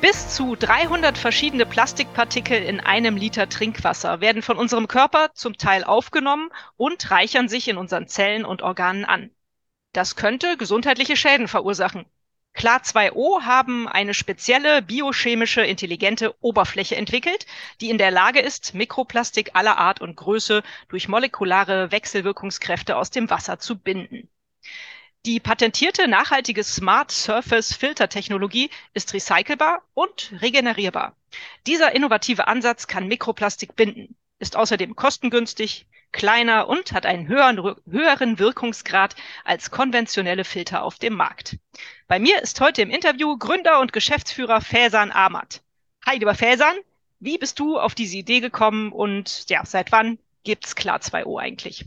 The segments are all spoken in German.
Bis zu 300 verschiedene Plastikpartikel in einem Liter Trinkwasser werden von unserem Körper zum Teil aufgenommen und reichern sich in unseren Zellen und Organen an. Das könnte gesundheitliche Schäden verursachen. Klar2O haben eine spezielle biochemische intelligente Oberfläche entwickelt, die in der Lage ist, Mikroplastik aller Art und Größe durch molekulare Wechselwirkungskräfte aus dem Wasser zu binden. Die patentierte nachhaltige Smart Surface Filter Technologie ist recycelbar und regenerierbar. Dieser innovative Ansatz kann Mikroplastik binden, ist außerdem kostengünstig, kleiner und hat einen höheren, höheren Wirkungsgrad als konventionelle Filter auf dem Markt. Bei mir ist heute im Interview Gründer und Geschäftsführer Fäsan Ahmad. Hi, lieber Fäsan, wie bist du auf diese Idee gekommen und ja, seit wann gibt's Klar 2O eigentlich?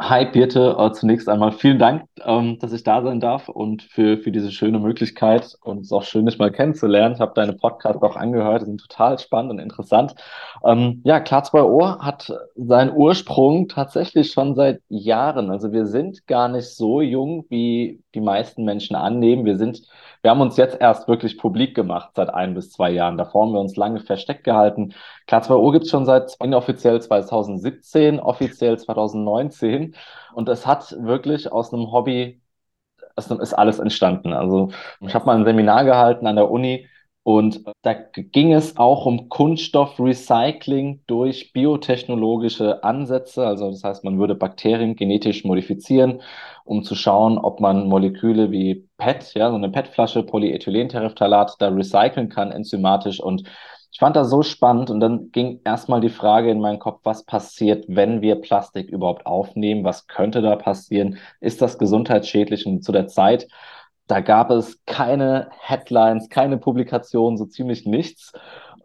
Hi Birte, äh, zunächst einmal vielen Dank, ähm, dass ich da sein darf und für, für diese schöne Möglichkeit. Und es ist auch schön, dich mal kennenzulernen. Ich habe deine Podcasts auch angehört, die sind total spannend und interessant. Ähm, ja, Klar 2 Ohr hat seinen Ursprung tatsächlich schon seit Jahren. Also wir sind gar nicht so jung, wie die meisten Menschen annehmen. Wir sind wir haben uns jetzt erst wirklich publik gemacht seit ein bis zwei Jahren. Davor haben wir uns lange versteckt gehalten. Klar, 2 gibt es schon seit inoffiziell 2017, offiziell 2019. Und es hat wirklich aus einem Hobby, es ist alles entstanden. Also ich habe mal ein Seminar gehalten an der Uni und da ging es auch um Kunststoffrecycling durch biotechnologische Ansätze. Also das heißt, man würde Bakterien genetisch modifizieren, um zu schauen, ob man Moleküle wie PET, ja, so eine PET-Flasche, Polyethylenterephthalat, da recyceln kann enzymatisch. Und ich fand das so spannend. Und dann ging erstmal die Frage in meinen Kopf, was passiert, wenn wir Plastik überhaupt aufnehmen? Was könnte da passieren? Ist das gesundheitsschädlich? Und zu der Zeit da gab es keine Headlines, keine Publikationen, so ziemlich nichts.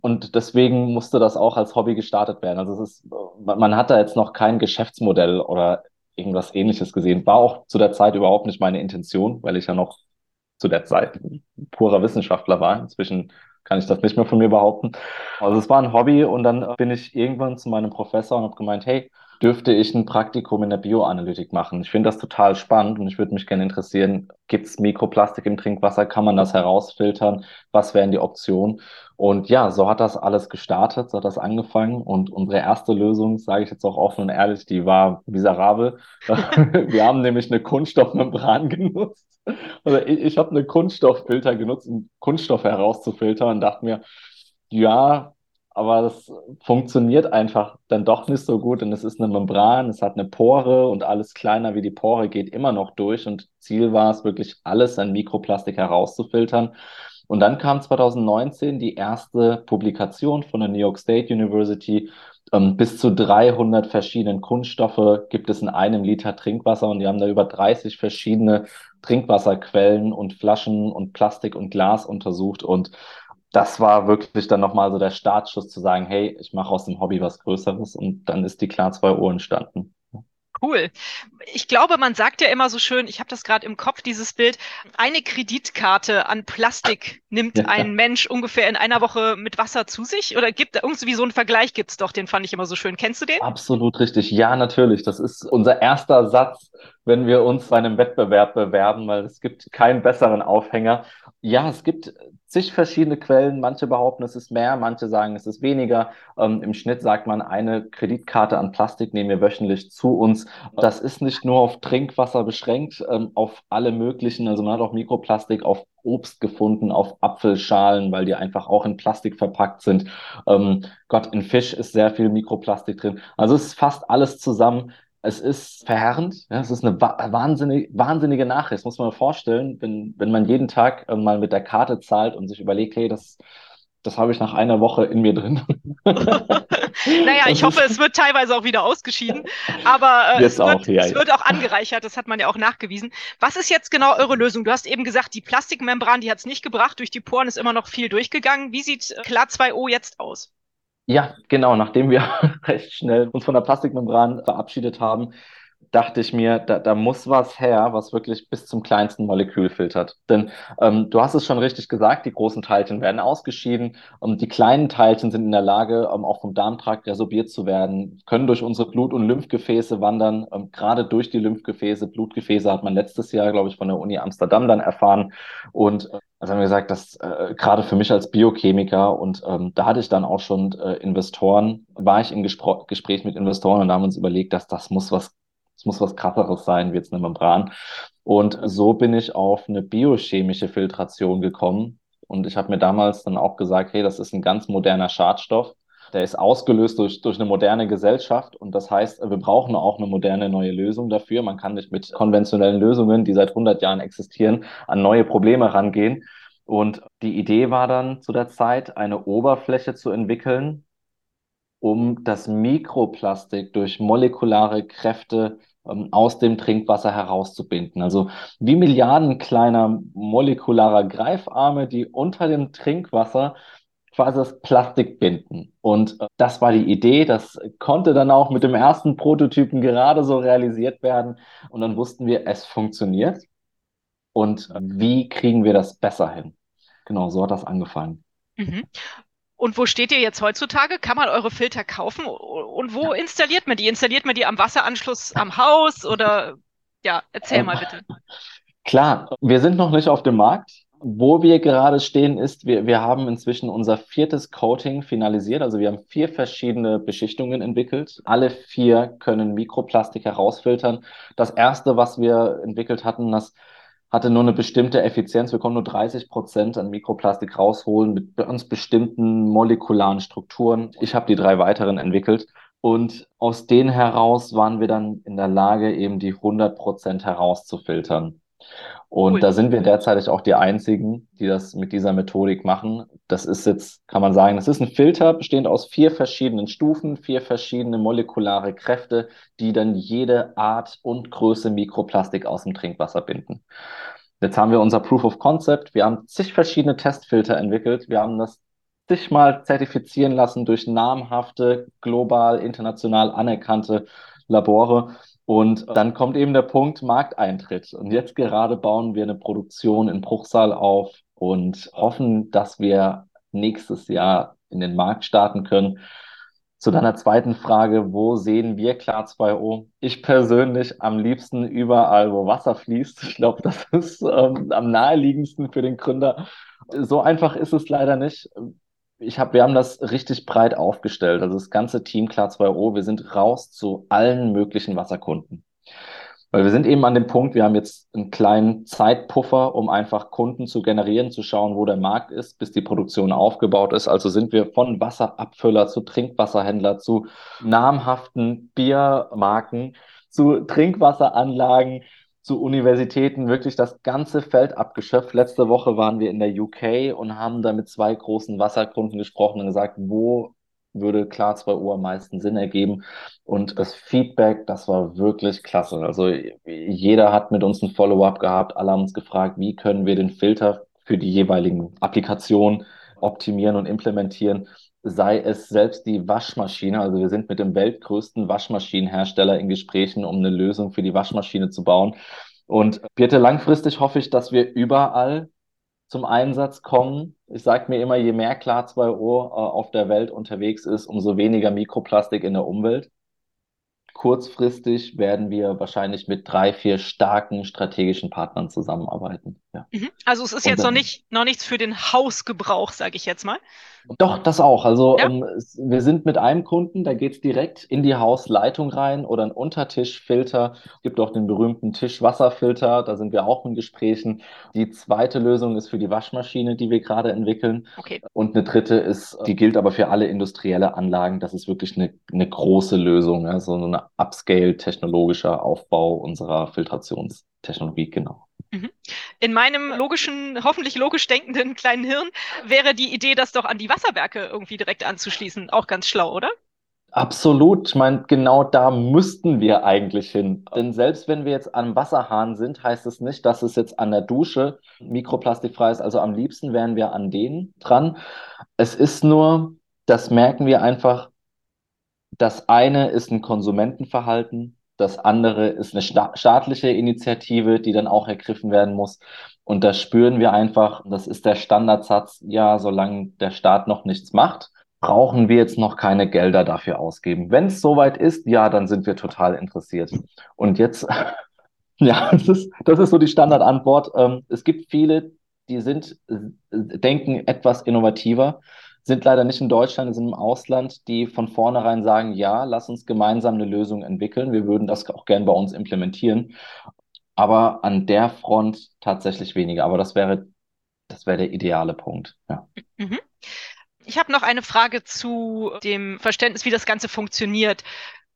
Und deswegen musste das auch als Hobby gestartet werden. Also es ist, man hat da jetzt noch kein Geschäftsmodell oder irgendwas ähnliches gesehen. War auch zu der Zeit überhaupt nicht meine Intention, weil ich ja noch zu der Zeit purer Wissenschaftler war. Inzwischen kann ich das nicht mehr von mir behaupten. Also es war ein Hobby und dann bin ich irgendwann zu meinem Professor und habe gemeint, hey, dürfte ich ein Praktikum in der Bioanalytik machen. Ich finde das total spannend und ich würde mich gerne interessieren, gibt es Mikroplastik im Trinkwasser? Kann man das herausfiltern? Was wären die Optionen? Und ja, so hat das alles gestartet, so hat das angefangen. Und unsere erste Lösung, sage ich jetzt auch offen und ehrlich, die war miserabel. Wir haben nämlich eine Kunststoffmembran genutzt. Also ich, ich habe eine Kunststofffilter genutzt, um Kunststoffe herauszufiltern und dachte mir, ja, aber das funktioniert einfach dann doch nicht so gut. Und es ist eine Membran, es hat eine Pore und alles kleiner wie die Pore geht immer noch durch. Und Ziel war es wirklich, alles an Mikroplastik herauszufiltern. Und dann kam 2019 die erste Publikation von der New York State University. Ähm, bis zu 300 verschiedenen Kunststoffe gibt es in einem Liter Trinkwasser und die haben da über 30 verschiedene Trinkwasserquellen und Flaschen und Plastik und Glas untersucht und das war wirklich dann nochmal so der Startschuss zu sagen, hey, ich mache aus dem Hobby was Größeres und dann ist die Klar 2 Uhr entstanden. Cool. Ich glaube, man sagt ja immer so schön, ich habe das gerade im Kopf, dieses Bild, eine Kreditkarte an Plastik nimmt ja. ein Mensch ungefähr in einer Woche mit Wasser zu sich? Oder gibt irgendwie so einen Vergleich gibt's doch, den fand ich immer so schön. Kennst du den? Absolut richtig. Ja, natürlich. Das ist unser erster Satz, wenn wir uns bei einem Wettbewerb bewerben, weil es gibt keinen besseren Aufhänger. Ja, es gibt zig verschiedene Quellen. Manche behaupten, es ist mehr, manche sagen, es ist weniger. Ähm, Im Schnitt sagt man, eine Kreditkarte an Plastik nehmen wir wöchentlich zu uns. Das ist nicht nur auf Trinkwasser beschränkt, ähm, auf alle möglichen, also man hat auch Mikroplastik auf Obst gefunden, auf Apfelschalen, weil die einfach auch in Plastik verpackt sind. Ähm, Gott, in Fisch ist sehr viel Mikroplastik drin. Also es ist fast alles zusammen. Es ist verheerend. Ja, es ist eine wahnsinnige, wahnsinnige Nachricht. Das muss man sich vorstellen, wenn, wenn man jeden Tag äh, mal mit der Karte zahlt und sich überlegt, hey, das das habe ich nach einer Woche in mir drin. naja, ich hoffe, es wird teilweise auch wieder ausgeschieden, aber äh, es, wird, auch, ja, es ja. wird, auch angereichert, das hat man ja auch nachgewiesen. Was ist jetzt genau eure Lösung? Du hast eben gesagt, die Plastikmembran, die hat es nicht gebracht, durch die Poren ist immer noch viel durchgegangen. Wie sieht äh, Klar 2O jetzt aus? Ja, genau, nachdem wir recht schnell uns von der Plastikmembran verabschiedet haben, dachte ich mir, da, da muss was her, was wirklich bis zum kleinsten Molekül filtert. Denn ähm, du hast es schon richtig gesagt, die großen Teilchen werden ausgeschieden und die kleinen Teilchen sind in der Lage, ähm, auch vom Darmtrakt resorbiert zu werden, können durch unsere Blut- und Lymphgefäße wandern. Ähm, gerade durch die Lymphgefäße, Blutgefäße hat man letztes Jahr, glaube ich, von der Uni Amsterdam dann erfahren. Und äh, also haben wir gesagt, dass äh, gerade für mich als Biochemiker und ähm, da hatte ich dann auch schon äh, Investoren, war ich im Gespro Gespräch mit Investoren und da haben uns überlegt, dass das muss was es muss was krasseres sein, wie jetzt eine Membran. Und so bin ich auf eine biochemische Filtration gekommen. Und ich habe mir damals dann auch gesagt, hey, das ist ein ganz moderner Schadstoff. Der ist ausgelöst durch, durch eine moderne Gesellschaft. Und das heißt, wir brauchen auch eine moderne neue Lösung dafür. Man kann nicht mit konventionellen Lösungen, die seit 100 Jahren existieren, an neue Probleme rangehen. Und die Idee war dann zu der Zeit, eine Oberfläche zu entwickeln, um das Mikroplastik durch molekulare Kräfte ähm, aus dem Trinkwasser herauszubinden. Also wie Milliarden kleiner molekularer Greifarme, die unter dem Trinkwasser quasi das Plastik binden. Und äh, das war die Idee. Das konnte dann auch mit dem ersten Prototypen gerade so realisiert werden. Und dann wussten wir, es funktioniert. Und wie kriegen wir das besser hin? Genau, so hat das angefangen. Mhm. Und wo steht ihr jetzt heutzutage? Kann man eure Filter kaufen? Und wo installiert man die? Installiert man die am Wasseranschluss am Haus oder ja, erzähl ähm, mal bitte. Klar, wir sind noch nicht auf dem Markt. Wo wir gerade stehen, ist, wir, wir haben inzwischen unser viertes Coating finalisiert. Also wir haben vier verschiedene Beschichtungen entwickelt. Alle vier können Mikroplastik herausfiltern. Das erste, was wir entwickelt hatten, das hatte nur eine bestimmte Effizienz. Wir konnten nur 30 Prozent an Mikroplastik rausholen mit ganz bestimmten molekularen Strukturen. Ich habe die drei weiteren entwickelt. Und aus denen heraus waren wir dann in der Lage, eben die 100 Prozent herauszufiltern. Und cool. da sind wir derzeit auch die einzigen, die das mit dieser Methodik machen. Das ist jetzt, kann man sagen, das ist ein Filter bestehend aus vier verschiedenen Stufen, vier verschiedene molekulare Kräfte, die dann jede Art und Größe Mikroplastik aus dem Trinkwasser binden. Jetzt haben wir unser Proof of Concept. Wir haben zig verschiedene Testfilter entwickelt. Wir haben das zigmal zertifizieren lassen durch namhafte, global, international anerkannte Labore. Und dann kommt eben der Punkt Markteintritt. Und jetzt gerade bauen wir eine Produktion in Bruchsal auf und hoffen, dass wir nächstes Jahr in den Markt starten können. Zu deiner zweiten Frage, wo sehen wir Klar 2O? Ich persönlich am liebsten überall, wo Wasser fließt. Ich glaube, das ist ähm, am naheliegendsten für den Gründer. So einfach ist es leider nicht ich hab, wir haben das richtig breit aufgestellt. Also das ganze Team Klar 2O, wir sind raus zu allen möglichen Wasserkunden. Weil wir sind eben an dem Punkt, wir haben jetzt einen kleinen Zeitpuffer, um einfach Kunden zu generieren, zu schauen, wo der Markt ist, bis die Produktion aufgebaut ist. Also sind wir von Wasserabfüller zu Trinkwasserhändler zu namhaften Biermarken zu Trinkwasseranlagen zu Universitäten wirklich das ganze Feld abgeschöpft. Letzte Woche waren wir in der UK und haben da mit zwei großen Wasserkunden gesprochen und gesagt, wo würde klar 2 Uhr am meisten Sinn ergeben. Und das Feedback, das war wirklich klasse. Also jeder hat mit uns ein Follow-up gehabt. Alle haben uns gefragt, wie können wir den Filter für die jeweiligen Applikationen optimieren und implementieren sei es selbst die Waschmaschine. Also wir sind mit dem weltgrößten Waschmaschinenhersteller in Gesprächen, um eine Lösung für die Waschmaschine zu bauen. Und bitte langfristig hoffe ich, dass wir überall zum Einsatz kommen. Ich sage mir immer, je mehr Klar 2 O äh, auf der Welt unterwegs ist, umso weniger Mikroplastik in der Umwelt. Kurzfristig werden wir wahrscheinlich mit drei, vier starken strategischen Partnern zusammenarbeiten. Ja. Mhm. Also es ist Und jetzt noch nicht noch nichts für den Hausgebrauch, sage ich jetzt mal. Doch, das auch. Also ja? ähm, es, wir sind mit einem Kunden, da geht's direkt in die Hausleitung rein oder ein Untertischfilter. Es gibt auch den berühmten Tischwasserfilter, da sind wir auch in Gesprächen. Die zweite Lösung ist für die Waschmaschine, die wir gerade entwickeln. Okay. Und eine dritte ist, die gilt aber für alle industrielle Anlagen. Das ist wirklich eine, eine große Lösung, ja? so eine Upscale-technologischer Aufbau unserer Filtrationstechnologie, genau. Mhm. In meinem logischen, hoffentlich logisch denkenden kleinen Hirn wäre die Idee, das doch an die Wasserwerke irgendwie direkt anzuschließen, auch ganz schlau, oder? Absolut. Ich meine, genau da müssten wir eigentlich hin. Denn selbst wenn wir jetzt am Wasserhahn sind, heißt es nicht, dass es jetzt an der Dusche mikroplastikfrei ist. Also am liebsten wären wir an denen dran. Es ist nur, das merken wir einfach, das eine ist ein Konsumentenverhalten, das andere ist eine staatliche Initiative, die dann auch ergriffen werden muss. Und da spüren wir einfach, das ist der Standardsatz, ja, solange der Staat noch nichts macht, brauchen wir jetzt noch keine Gelder dafür ausgeben. Wenn es soweit ist, ja, dann sind wir total interessiert. Und jetzt, ja, das ist, das ist so die Standardantwort. Ähm, es gibt viele, die sind, äh, denken etwas innovativer, sind leider nicht in Deutschland, sind im Ausland, die von vornherein sagen, ja, lass uns gemeinsam eine Lösung entwickeln. Wir würden das auch gern bei uns implementieren. Aber an der Front tatsächlich weniger. Aber das wäre, das wäre der ideale Punkt. Ja. Mhm. Ich habe noch eine Frage zu dem Verständnis, wie das Ganze funktioniert.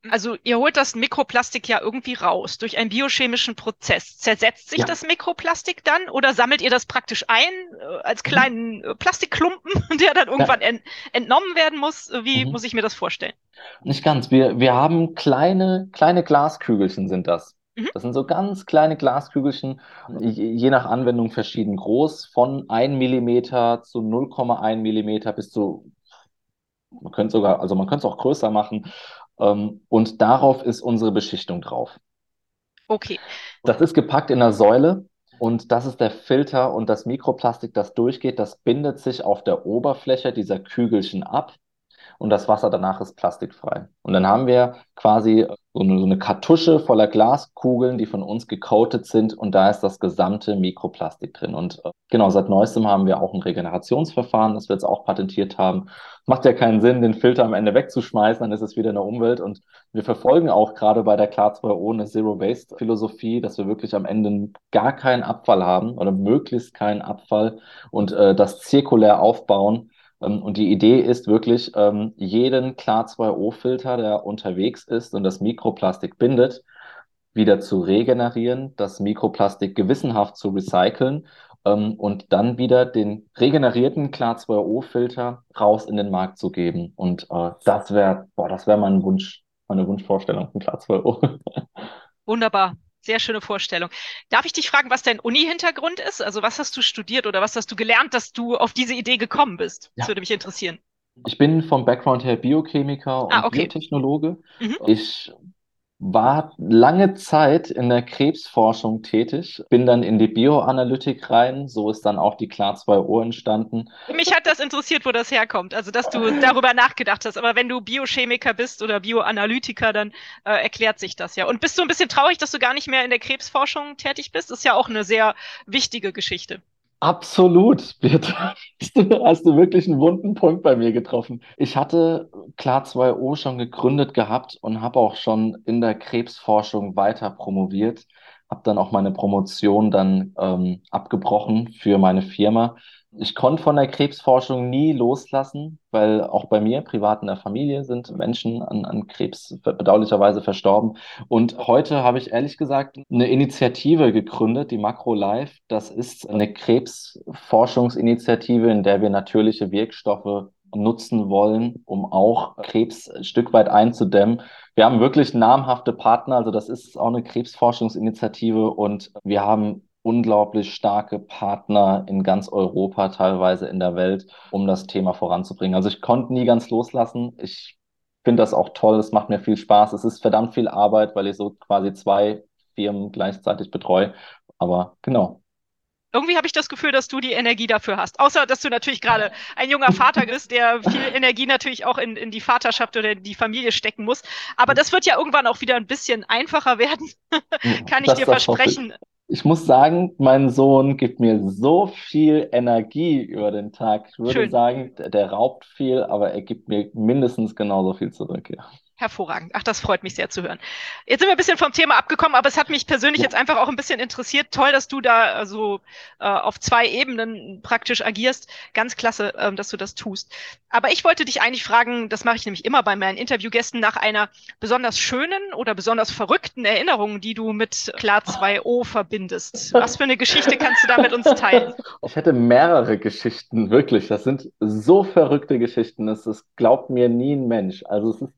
Also ihr holt das Mikroplastik ja irgendwie raus durch einen biochemischen Prozess. Zersetzt sich ja. das Mikroplastik dann oder sammelt ihr das praktisch ein äh, als mhm. kleinen äh, Plastikklumpen, der dann irgendwann ent entnommen werden muss? Wie mhm. muss ich mir das vorstellen? Nicht ganz. Wir, wir haben kleine, kleine Glaskügelchen sind das. Mhm. Das sind so ganz kleine Glaskügelchen, je nach Anwendung verschieden groß, von 1 mm zu 0,1 mm bis zu, man könnte sogar, also man könnte es auch größer machen. Ähm, und darauf ist unsere Beschichtung drauf. Okay. Das ist gepackt in einer Säule und das ist der Filter und das Mikroplastik, das durchgeht, das bindet sich auf der Oberfläche dieser Kügelchen ab und das Wasser danach ist plastikfrei. Und dann haben wir quasi so eine, so eine Kartusche voller Glaskugeln, die von uns gecoated sind und da ist das gesamte Mikroplastik drin. Und äh, genau, seit neuestem haben wir auch ein Regenerationsverfahren, das wir jetzt auch patentiert haben. Macht ja keinen Sinn, den Filter am Ende wegzuschmeißen, dann ist es wieder in der Umwelt. Und wir verfolgen auch gerade bei der Klar 2O eine Zero-Waste-Philosophie, dass wir wirklich am Ende gar keinen Abfall haben oder möglichst keinen Abfall und äh, das zirkulär aufbauen und die Idee ist wirklich, ähm, jeden Klar2O-Filter, der unterwegs ist und das Mikroplastik bindet, wieder zu regenerieren, das Mikroplastik gewissenhaft zu recyceln ähm, und dann wieder den regenerierten Klar2O-Filter raus in den Markt zu geben. Und äh, das wäre, boah, das wäre mein Wunsch, meine Wunschvorstellung von Klar2O. Wunderbar. Sehr schöne Vorstellung. Darf ich dich fragen, was dein Uni-Hintergrund ist? Also was hast du studiert oder was hast du gelernt, dass du auf diese Idee gekommen bist? Das ja. würde mich interessieren. Ich bin vom Background her Biochemiker und ah, okay. Biotechnologe. Mhm. Ich war lange Zeit in der Krebsforschung tätig, bin dann in die Bioanalytik rein, so ist dann auch die Klar 2O entstanden. Mich hat das interessiert, wo das herkommt, also dass du darüber nachgedacht hast, aber wenn du Biochemiker bist oder Bioanalytiker, dann äh, erklärt sich das ja. Und bist du ein bisschen traurig, dass du gar nicht mehr in der Krebsforschung tätig bist? Ist ja auch eine sehr wichtige Geschichte. Absolut, Birte. Hast du wirklich einen wunden Punkt bei mir getroffen. Ich hatte Klar 2O schon gegründet gehabt und habe auch schon in der Krebsforschung weiter promoviert. Habe dann auch meine Promotion dann ähm, abgebrochen für meine Firma ich konnte von der Krebsforschung nie loslassen, weil auch bei mir, privat in der Familie, sind Menschen an, an Krebs bedauerlicherweise verstorben. Und heute habe ich ehrlich gesagt eine Initiative gegründet, die Macro Life. Das ist eine Krebsforschungsinitiative, in der wir natürliche Wirkstoffe nutzen wollen, um auch Krebs ein Stück weit einzudämmen. Wir haben wirklich namhafte Partner, also das ist auch eine Krebsforschungsinitiative und wir haben unglaublich starke Partner in ganz Europa, teilweise in der Welt, um das Thema voranzubringen. Also ich konnte nie ganz loslassen. Ich finde das auch toll. Es macht mir viel Spaß. Es ist verdammt viel Arbeit, weil ich so quasi zwei Firmen gleichzeitig betreue. Aber genau. Irgendwie habe ich das Gefühl, dass du die Energie dafür hast. Außer, dass du natürlich gerade ein junger Vater bist, der viel Energie natürlich auch in, in die Vaterschaft oder in die Familie stecken muss. Aber das wird ja irgendwann auch wieder ein bisschen einfacher werden. Kann ich das dir versprechen. Ich muss sagen, mein Sohn gibt mir so viel Energie über den Tag. Ich würde Schön. sagen, der, der, raubt viel, aber er gibt mir mindestens genauso viel zurück. Ja. Hervorragend. Ach, das freut mich sehr zu hören. Jetzt sind wir ein bisschen vom Thema abgekommen, aber es hat mich persönlich ja. jetzt einfach auch ein bisschen interessiert. Toll, dass du da also äh, auf zwei Ebenen praktisch agierst. Ganz klasse, ähm, dass du das tust. Aber ich wollte dich eigentlich fragen, das mache ich nämlich immer bei meinen Interviewgästen, nach einer besonders schönen oder besonders verrückten Erinnerung, die du mit Klar 2O verbindest. Was für eine Geschichte kannst du da mit uns teilen? Ich hätte mehrere Geschichten, wirklich. Das sind so verrückte Geschichten. Das, das glaubt mir nie ein Mensch. Also es ist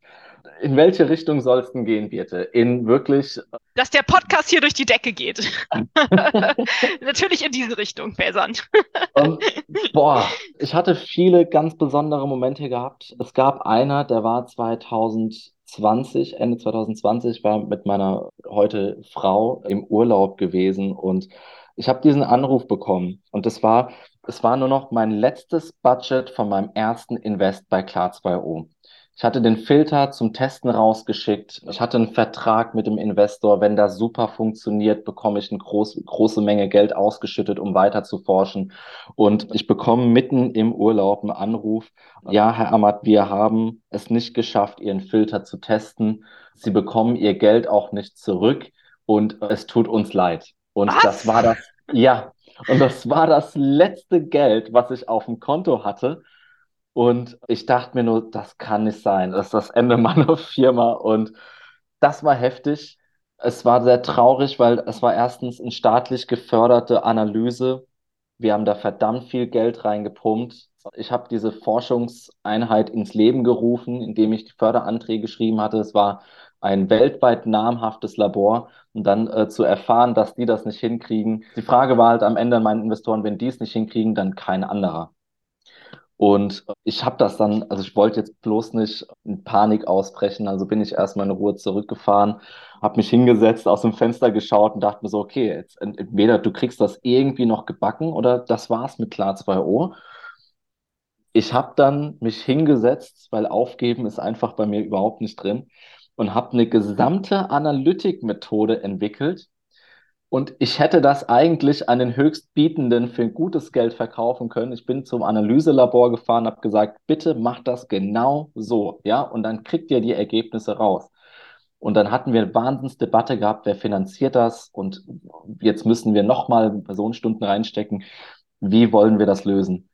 in welche Richtung soll es denn gehen, Birte? In wirklich. Dass der Podcast hier durch die Decke geht. Natürlich in diese Richtung, Fäsern. boah, ich hatte viele ganz besondere Momente gehabt. Es gab einer, der war 2020, Ende 2020, war mit meiner heute Frau im Urlaub gewesen und ich habe diesen Anruf bekommen und das war, es war nur noch mein letztes Budget von meinem ersten Invest bei Klar2O. Ich hatte den Filter zum Testen rausgeschickt. Ich hatte einen Vertrag mit dem Investor. Wenn das super funktioniert, bekomme ich eine groß, große Menge Geld ausgeschüttet, um weiter zu forschen. Und ich bekomme mitten im Urlaub einen Anruf. Ja, Herr Amat, wir haben es nicht geschafft, Ihren Filter zu testen. Sie bekommen Ihr Geld auch nicht zurück und es tut uns leid. Und was? das war das, ja. Und das war das letzte Geld, was ich auf dem Konto hatte. Und ich dachte mir nur, das kann nicht sein. Das ist das Ende meiner Firma. Und das war heftig. Es war sehr traurig, weil es war erstens eine staatlich geförderte Analyse. Wir haben da verdammt viel Geld reingepumpt. Ich habe diese Forschungseinheit ins Leben gerufen, indem ich die Förderanträge geschrieben hatte. Es war ein weltweit namhaftes Labor und dann äh, zu erfahren, dass die das nicht hinkriegen. Die Frage war halt am Ende an meinen Investoren, wenn die es nicht hinkriegen, dann kein anderer. Und ich habe das dann, also ich wollte jetzt bloß nicht in Panik ausbrechen, also bin ich erstmal in Ruhe zurückgefahren, habe mich hingesetzt, aus dem Fenster geschaut und dachte mir so, okay, jetzt entweder du kriegst das irgendwie noch gebacken oder das war's mit Klar 2O. Ich habe dann mich hingesetzt, weil aufgeben ist einfach bei mir überhaupt nicht drin und habe eine gesamte Analytikmethode entwickelt, und ich hätte das eigentlich an den Höchstbietenden für ein gutes Geld verkaufen können. Ich bin zum Analyselabor gefahren, habe gesagt, bitte macht das genau so, ja, und dann kriegt ihr die Ergebnisse raus. Und dann hatten wir eine Wahnsinnsdebatte gehabt, wer finanziert das? Und jetzt müssen wir nochmal Personenstunden reinstecken. Wie wollen wir das lösen?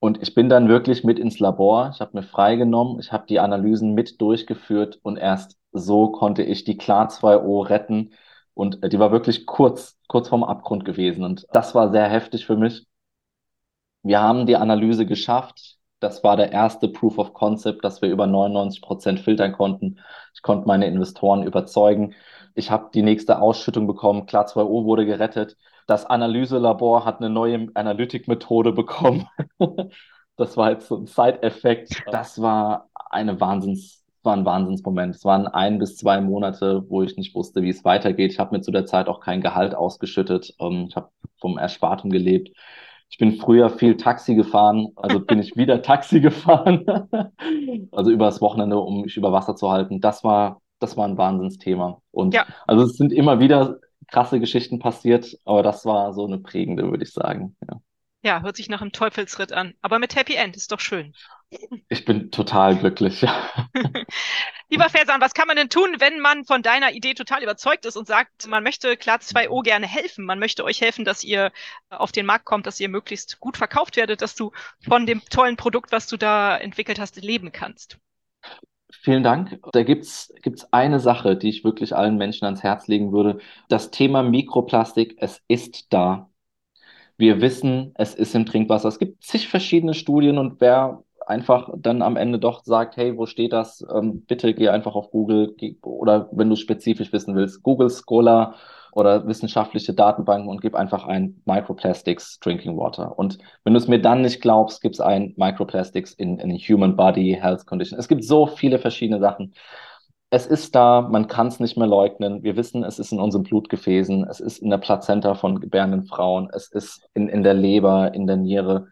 Und ich bin dann wirklich mit ins Labor. Ich habe mir freigenommen, ich habe die Analysen mit durchgeführt und erst so konnte ich die Klar 2O retten und äh, die war wirklich kurz, kurz vorm Abgrund gewesen. Und das war sehr heftig für mich. Wir haben die Analyse geschafft. Das war der erste Proof of Concept, dass wir über 99 Prozent filtern konnten. Ich konnte meine Investoren überzeugen. Ich habe die nächste Ausschüttung bekommen. Klar 2O wurde gerettet. Das Analyselabor hat eine neue Analytikmethode bekommen. das war jetzt so ein Side-Effekt. Das war eine Wahnsinns war ein Wahnsinnsmoment. Es waren ein bis zwei Monate, wo ich nicht wusste, wie es weitergeht. Ich habe mir zu der Zeit auch kein Gehalt ausgeschüttet. Ähm, ich habe vom Erspartem gelebt. Ich bin früher viel Taxi gefahren, also bin ich wieder Taxi gefahren. also übers Wochenende, um mich über Wasser zu halten. Das war, das war ein Wahnsinnsthema. Und ja. also es sind immer wieder krasse Geschichten passiert, aber das war so eine prägende, würde ich sagen. Ja. Ja, hört sich nach einem Teufelsritt an. Aber mit Happy End ist doch schön. Ich bin total glücklich. Lieber Fersan, was kann man denn tun, wenn man von deiner Idee total überzeugt ist und sagt, man möchte Klar 2O gerne helfen, man möchte euch helfen, dass ihr auf den Markt kommt, dass ihr möglichst gut verkauft werdet, dass du von dem tollen Produkt, was du da entwickelt hast, leben kannst? Vielen Dank. Da gibt's gibt's eine Sache, die ich wirklich allen Menschen ans Herz legen würde. Das Thema Mikroplastik, es ist da. Wir wissen, es ist im Trinkwasser. Es gibt zig verschiedene Studien und wer einfach dann am Ende doch sagt, hey, wo steht das? Ähm, bitte geh einfach auf Google oder wenn du spezifisch wissen willst, Google Scholar oder wissenschaftliche Datenbanken und gib einfach ein Microplastics Drinking Water. Und wenn du es mir dann nicht glaubst, gibt es ein Microplastics in, in Human Body Health Condition. Es gibt so viele verschiedene Sachen es ist da, man kann es nicht mehr leugnen. Wir wissen, es ist in unseren Blutgefäßen, es ist in der Plazenta von gebärenden Frauen, es ist in, in der Leber, in der Niere.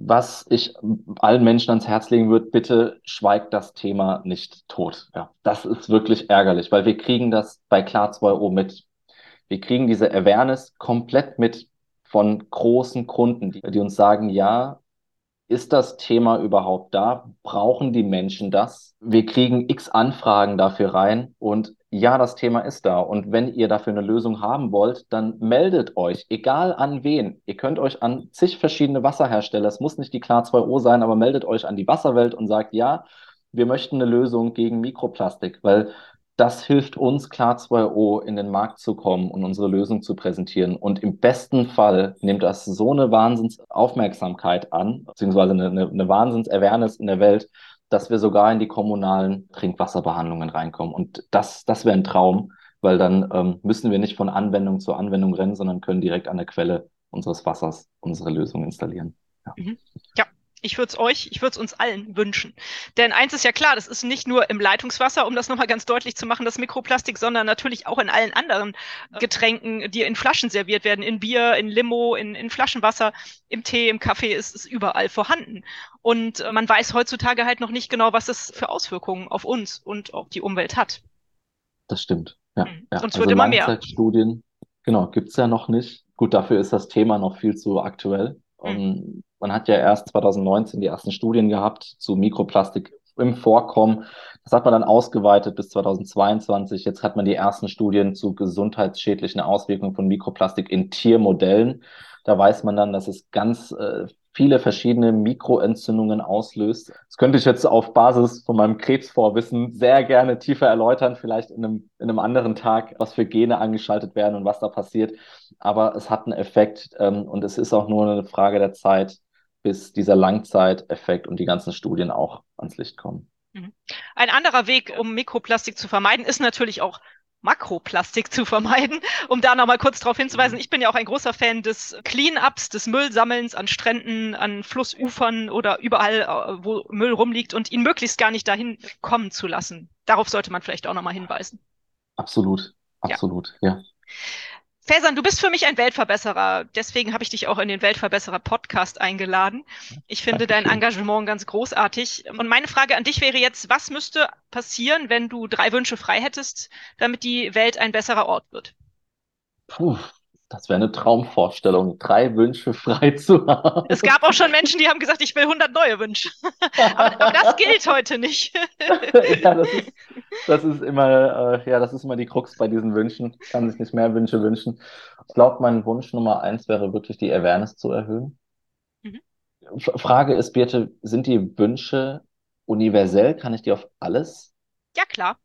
Was ich allen Menschen ans Herz legen würde, bitte schweigt das Thema nicht tot. Ja, das ist wirklich ärgerlich, weil wir kriegen das bei Klar 2O mit. Wir kriegen diese Awareness komplett mit von großen Kunden, die, die uns sagen, ja, ist das Thema überhaupt da? Brauchen die Menschen das? Wir kriegen x Anfragen dafür rein und ja, das Thema ist da. Und wenn ihr dafür eine Lösung haben wollt, dann meldet euch, egal an wen. Ihr könnt euch an zig verschiedene Wasserhersteller, es muss nicht die Klar 2O sein, aber meldet euch an die Wasserwelt und sagt, ja, wir möchten eine Lösung gegen Mikroplastik, weil das hilft uns, klar 2O in den Markt zu kommen und unsere Lösung zu präsentieren. Und im besten Fall nimmt das so eine Wahnsinnsaufmerksamkeit an, beziehungsweise eine, eine, eine Wahnsinns-Awareness in der Welt, dass wir sogar in die kommunalen Trinkwasserbehandlungen reinkommen. Und das, das wäre ein Traum, weil dann ähm, müssen wir nicht von Anwendung zu Anwendung rennen, sondern können direkt an der Quelle unseres Wassers unsere Lösung installieren. Ja. Mhm. ja. Ich würde es euch, ich würde es uns allen wünschen. Denn eins ist ja klar, das ist nicht nur im Leitungswasser, um das nochmal ganz deutlich zu machen, das Mikroplastik, sondern natürlich auch in allen anderen Getränken, die in Flaschen serviert werden, in Bier, in Limo, in, in Flaschenwasser, im Tee, im Kaffee, ist es überall vorhanden. Und äh, man weiß heutzutage halt noch nicht genau, was es für Auswirkungen auf uns und auf die Umwelt hat. Das stimmt. Ja, mhm. ja. Und es also wird immer mehr. Studien, genau, gibt's ja noch nicht. Gut, dafür ist das Thema noch viel zu aktuell. Mhm. Man hat ja erst 2019 die ersten Studien gehabt zu Mikroplastik im Vorkommen. Das hat man dann ausgeweitet bis 2022. Jetzt hat man die ersten Studien zu gesundheitsschädlichen Auswirkungen von Mikroplastik in Tiermodellen. Da weiß man dann, dass es ganz äh, viele verschiedene Mikroentzündungen auslöst. Das könnte ich jetzt auf Basis von meinem Krebsvorwissen sehr gerne tiefer erläutern, vielleicht in einem, in einem anderen Tag, was für Gene angeschaltet werden und was da passiert. Aber es hat einen Effekt ähm, und es ist auch nur eine Frage der Zeit, bis dieser Langzeiteffekt und die ganzen Studien auch ans Licht kommen. Mhm. Ein anderer Weg, um Mikroplastik zu vermeiden, ist natürlich auch Makroplastik zu vermeiden. Um da nochmal kurz darauf hinzuweisen, mhm. ich bin ja auch ein großer Fan des Cleanups, des Müllsammelns an Stränden, an Flussufern oder überall, äh, wo Müll rumliegt und ihn möglichst gar nicht dahin kommen zu lassen. Darauf sollte man vielleicht auch nochmal hinweisen. Absolut, absolut, ja. ja. Faison, du bist für mich ein Weltverbesserer. Deswegen habe ich dich auch in den Weltverbesserer Podcast eingeladen. Ich finde dein Engagement ganz großartig. Und meine Frage an dich wäre jetzt, was müsste passieren, wenn du drei Wünsche frei hättest, damit die Welt ein besserer Ort wird? Puh, das wäre eine Traumvorstellung, drei Wünsche frei zu haben. Es gab auch schon Menschen, die haben gesagt, ich will 100 neue Wünsche. aber, aber, das gilt heute nicht. ja, das ist, das ist immer, äh, ja, das ist immer die Krux bei diesen Wünschen. Ich kann sich nicht mehr Wünsche wünschen. Ich glaube, mein Wunsch Nummer eins wäre wirklich die Awareness zu erhöhen. Mhm. Frage ist, Birte, sind die Wünsche universell? Kann ich die auf alles? Ja, klar.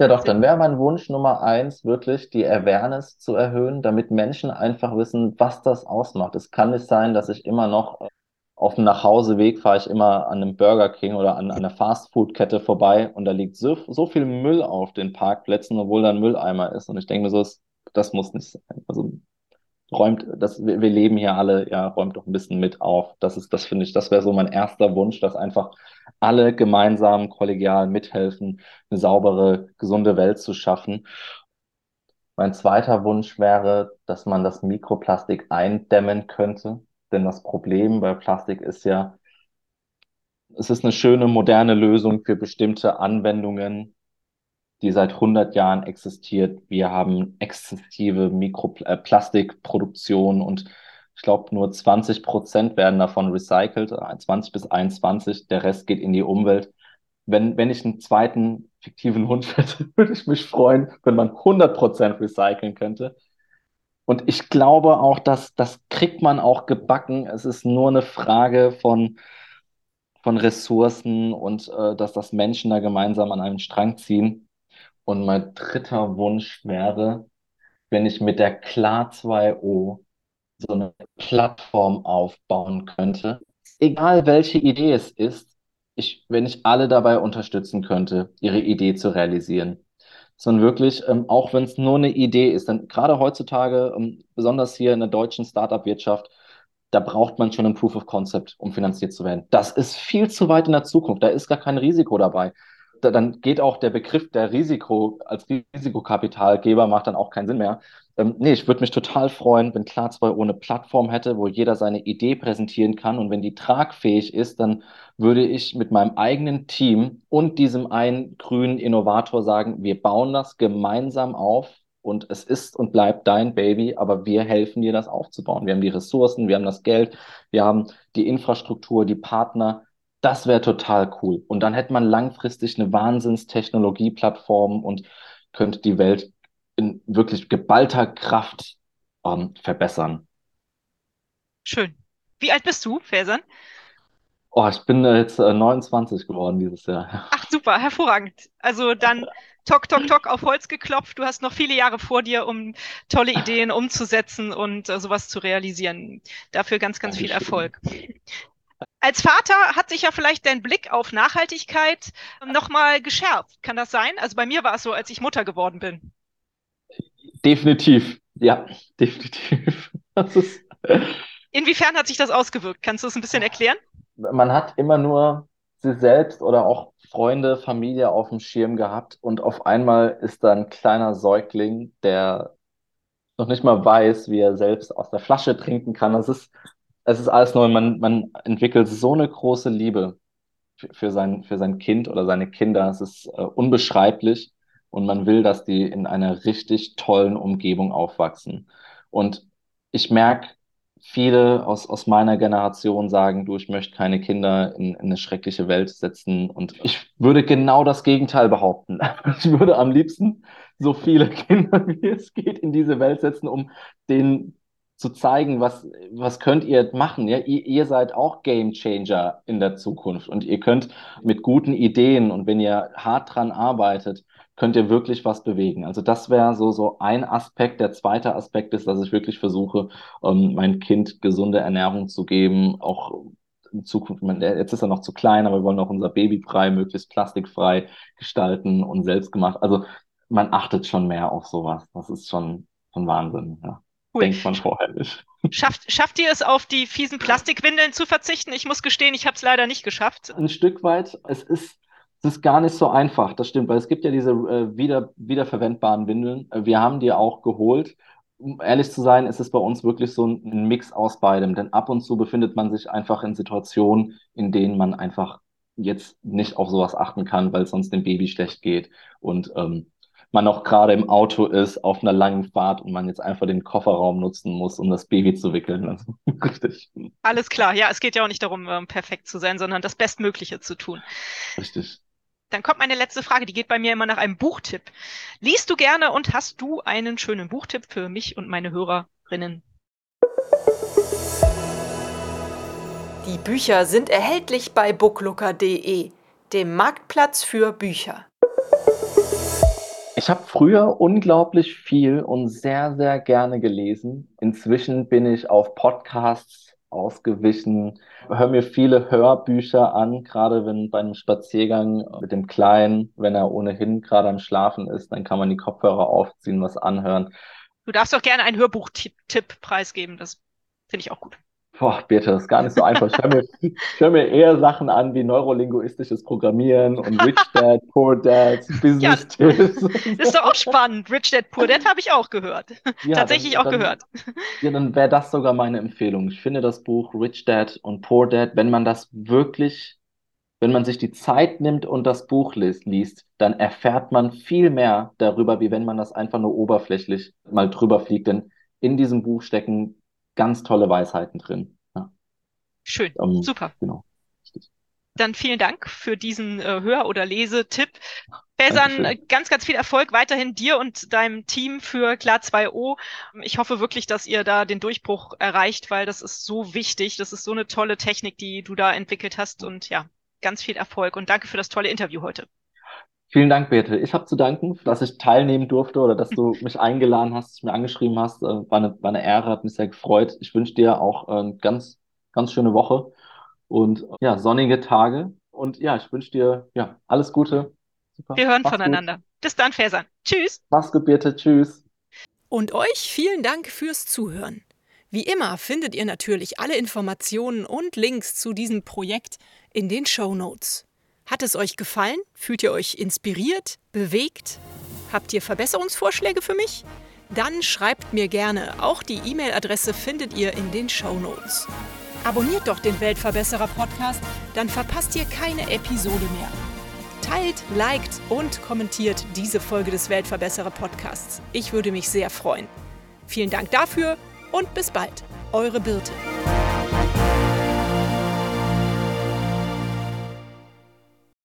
Ja, doch, dann wäre mein Wunsch Nummer eins wirklich die Awareness zu erhöhen, damit Menschen einfach wissen, was das ausmacht. Es kann nicht sein, dass ich immer noch äh, auf dem Nachhauseweg fahre ich immer an einem Burger King oder an, einer Fastfood-Kette vorbei und da liegt so, so viel Müll auf den Parkplätzen, obwohl da ein Mülleimer ist. Und ich denke mir so, das muss nicht sein. Also räumt, das, wir, wir leben hier alle, ja, räumt doch ein bisschen mit auf. Das ist, das finde ich, das wäre so mein erster Wunsch, dass einfach alle gemeinsam kollegial mithelfen, eine saubere, gesunde Welt zu schaffen. Mein zweiter Wunsch wäre, dass man das Mikroplastik eindämmen könnte. Denn das Problem bei Plastik ist ja, es ist eine schöne, moderne Lösung für bestimmte Anwendungen, die seit 100 Jahren existiert. Wir haben exzessive Mikroplastikproduktion und ich glaube, nur 20 Prozent werden davon recycelt, 20 bis 21. Der Rest geht in die Umwelt. Wenn, wenn ich einen zweiten fiktiven Hund hätte, würde ich mich freuen, wenn man 100 Prozent recyceln könnte. Und ich glaube auch, dass das kriegt man auch gebacken. Es ist nur eine Frage von, von Ressourcen und äh, dass das Menschen da gemeinsam an einem Strang ziehen. Und mein dritter Wunsch wäre, wenn ich mit der Klar 2O so eine Plattform aufbauen könnte. Egal welche Idee es ist, ich, wenn ich alle dabei unterstützen könnte, ihre Idee zu realisieren. Sondern wirklich, ähm, auch wenn es nur eine Idee ist, denn gerade heutzutage, ähm, besonders hier in der deutschen Startup-Wirtschaft, da braucht man schon ein Proof of Concept, um finanziert zu werden. Das ist viel zu weit in der Zukunft. Da ist gar kein Risiko dabei. Da, dann geht auch der Begriff der Risiko als Risikokapitalgeber macht dann auch keinen Sinn mehr. Ähm, nee, ich würde mich total freuen, wenn Klar2 ohne Plattform hätte, wo jeder seine Idee präsentieren kann. Und wenn die tragfähig ist, dann würde ich mit meinem eigenen Team und diesem einen grünen Innovator sagen, wir bauen das gemeinsam auf und es ist und bleibt dein Baby, aber wir helfen dir, das aufzubauen. Wir haben die Ressourcen, wir haben das Geld, wir haben die Infrastruktur, die Partner. Das wäre total cool. Und dann hätte man langfristig eine Wahnsinnstechnologieplattform und könnte die Welt in wirklich geballter Kraft ähm, verbessern. Schön. Wie alt bist du, Felsan? Oh, ich bin jetzt äh, 29 geworden dieses Jahr. Ach, super, hervorragend. Also dann Tok, Tok, Tok auf Holz geklopft. Du hast noch viele Jahre vor dir, um tolle Ideen umzusetzen und äh, sowas zu realisieren. Dafür ganz, ganz viel Erfolg. Als Vater hat sich ja vielleicht dein Blick auf Nachhaltigkeit nochmal geschärft. Kann das sein? Also bei mir war es so, als ich Mutter geworden bin. Definitiv. Ja, definitiv. Das ist Inwiefern hat sich das ausgewirkt? Kannst du es ein bisschen erklären? Man hat immer nur sich selbst oder auch Freunde, Familie auf dem Schirm gehabt und auf einmal ist da ein kleiner Säugling, der noch nicht mal weiß, wie er selbst aus der Flasche trinken kann. Es ist, es ist alles neu. Man, man entwickelt so eine große Liebe für, sein, für sein Kind oder seine Kinder. Es ist äh, unbeschreiblich und man will, dass die in einer richtig tollen Umgebung aufwachsen. Und ich merke, viele aus, aus meiner Generation sagen, du, ich möchte keine Kinder in, in eine schreckliche Welt setzen. Und ich würde genau das Gegenteil behaupten. Ich würde am liebsten so viele Kinder, wie es geht, in diese Welt setzen, um denen zu zeigen, was, was könnt ihr machen. Ja, ihr, ihr seid auch Game Changer in der Zukunft und ihr könnt mit guten Ideen und wenn ihr hart dran arbeitet, könnt ihr wirklich was bewegen. Also das wäre so, so ein Aspekt. Der zweite Aspekt ist, dass ich wirklich versuche, ähm, mein Kind gesunde Ernährung zu geben, auch in Zukunft, jetzt ist er noch zu klein, aber wir wollen auch unser Baby frei, möglichst plastikfrei gestalten und selbst gemacht. Also man achtet schon mehr auf sowas. Das ist schon, schon Wahnsinn. Ja. Cool. Denkt man vorher nicht. Schafft, schafft ihr es, auf die fiesen Plastikwindeln zu verzichten? Ich muss gestehen, ich habe es leider nicht geschafft. Ein Stück weit. Es ist es ist gar nicht so einfach, das stimmt, weil es gibt ja diese äh, wieder, wiederverwendbaren Windeln. Äh, wir haben die auch geholt. Um ehrlich zu sein, ist es bei uns wirklich so ein, ein Mix aus beidem, denn ab und zu befindet man sich einfach in Situationen, in denen man einfach jetzt nicht auf sowas achten kann, weil es sonst dem Baby schlecht geht und ähm, man auch gerade im Auto ist, auf einer langen Fahrt und man jetzt einfach den Kofferraum nutzen muss, um das Baby zu wickeln. Also, richtig. Alles klar, ja, es geht ja auch nicht darum, ähm, perfekt zu sein, sondern das Bestmögliche zu tun. Richtig. Dann kommt meine letzte Frage, die geht bei mir immer nach einem Buchtipp. Liest du gerne und hast du einen schönen Buchtipp für mich und meine Hörerinnen? Die Bücher sind erhältlich bei booklooker.de, dem Marktplatz für Bücher. Ich habe früher unglaublich viel und sehr, sehr gerne gelesen. Inzwischen bin ich auf Podcasts ausgewichen. Hör mir viele Hörbücher an, gerade wenn bei einem Spaziergang mit dem Kleinen, wenn er ohnehin gerade am Schlafen ist, dann kann man die Kopfhörer aufziehen, was anhören. Du darfst doch gerne einen Hörbuch-Tipp preisgeben, das finde ich auch gut. Boah, Birte, das ist gar nicht so einfach. Ich höre mir, hör mir eher Sachen an wie neurolinguistisches Programmieren und Rich Dad, Poor Dad, Business ja, Tips. Ist doch auch spannend. Rich Dad, Poor Dad habe ich auch gehört. Ja, Tatsächlich dann, auch dann, gehört. Ja, dann wäre das sogar meine Empfehlung. Ich finde das Buch Rich Dad und Poor Dad, wenn man das wirklich, wenn man sich die Zeit nimmt und das Buch liest, liest dann erfährt man viel mehr darüber, wie wenn man das einfach nur oberflächlich mal drüber fliegt. Denn in diesem Buch stecken ganz tolle Weisheiten drin. Ja. Schön, ähm, super. Genau. Dann vielen Dank für diesen äh, Hör- oder Lesetipp. Felsan, äh, ganz, ganz viel Erfolg weiterhin dir und deinem Team für Klar 2O. Ich hoffe wirklich, dass ihr da den Durchbruch erreicht, weil das ist so wichtig. Das ist so eine tolle Technik, die du da entwickelt hast. Und ja, ganz viel Erfolg und danke für das tolle Interview heute. Vielen Dank, Beate. Ich habe zu danken, dass ich teilnehmen durfte oder dass du mich eingeladen hast, mir angeschrieben hast. Äh, war eine, war eine Ehre, hat mich sehr gefreut. Ich wünsche dir auch eine äh, ganz, ganz schöne Woche und ja, sonnige Tage. Und ja, ich wünsche dir ja alles Gute. Super. Wir hören Mach's voneinander. Gut. Bis dann, Fersan. Tschüss. Mach's gut, Birte. Tschüss. Und euch vielen Dank fürs Zuhören. Wie immer findet ihr natürlich alle Informationen und Links zu diesem Projekt in den Show Notes. Hat es euch gefallen? Fühlt ihr euch inspiriert, bewegt? Habt ihr Verbesserungsvorschläge für mich? Dann schreibt mir gerne. Auch die E-Mail-Adresse findet ihr in den Show Notes. Abonniert doch den Weltverbesserer Podcast, dann verpasst ihr keine Episode mehr. Teilt, liked und kommentiert diese Folge des Weltverbesserer Podcasts. Ich würde mich sehr freuen. Vielen Dank dafür und bis bald. Eure Birte.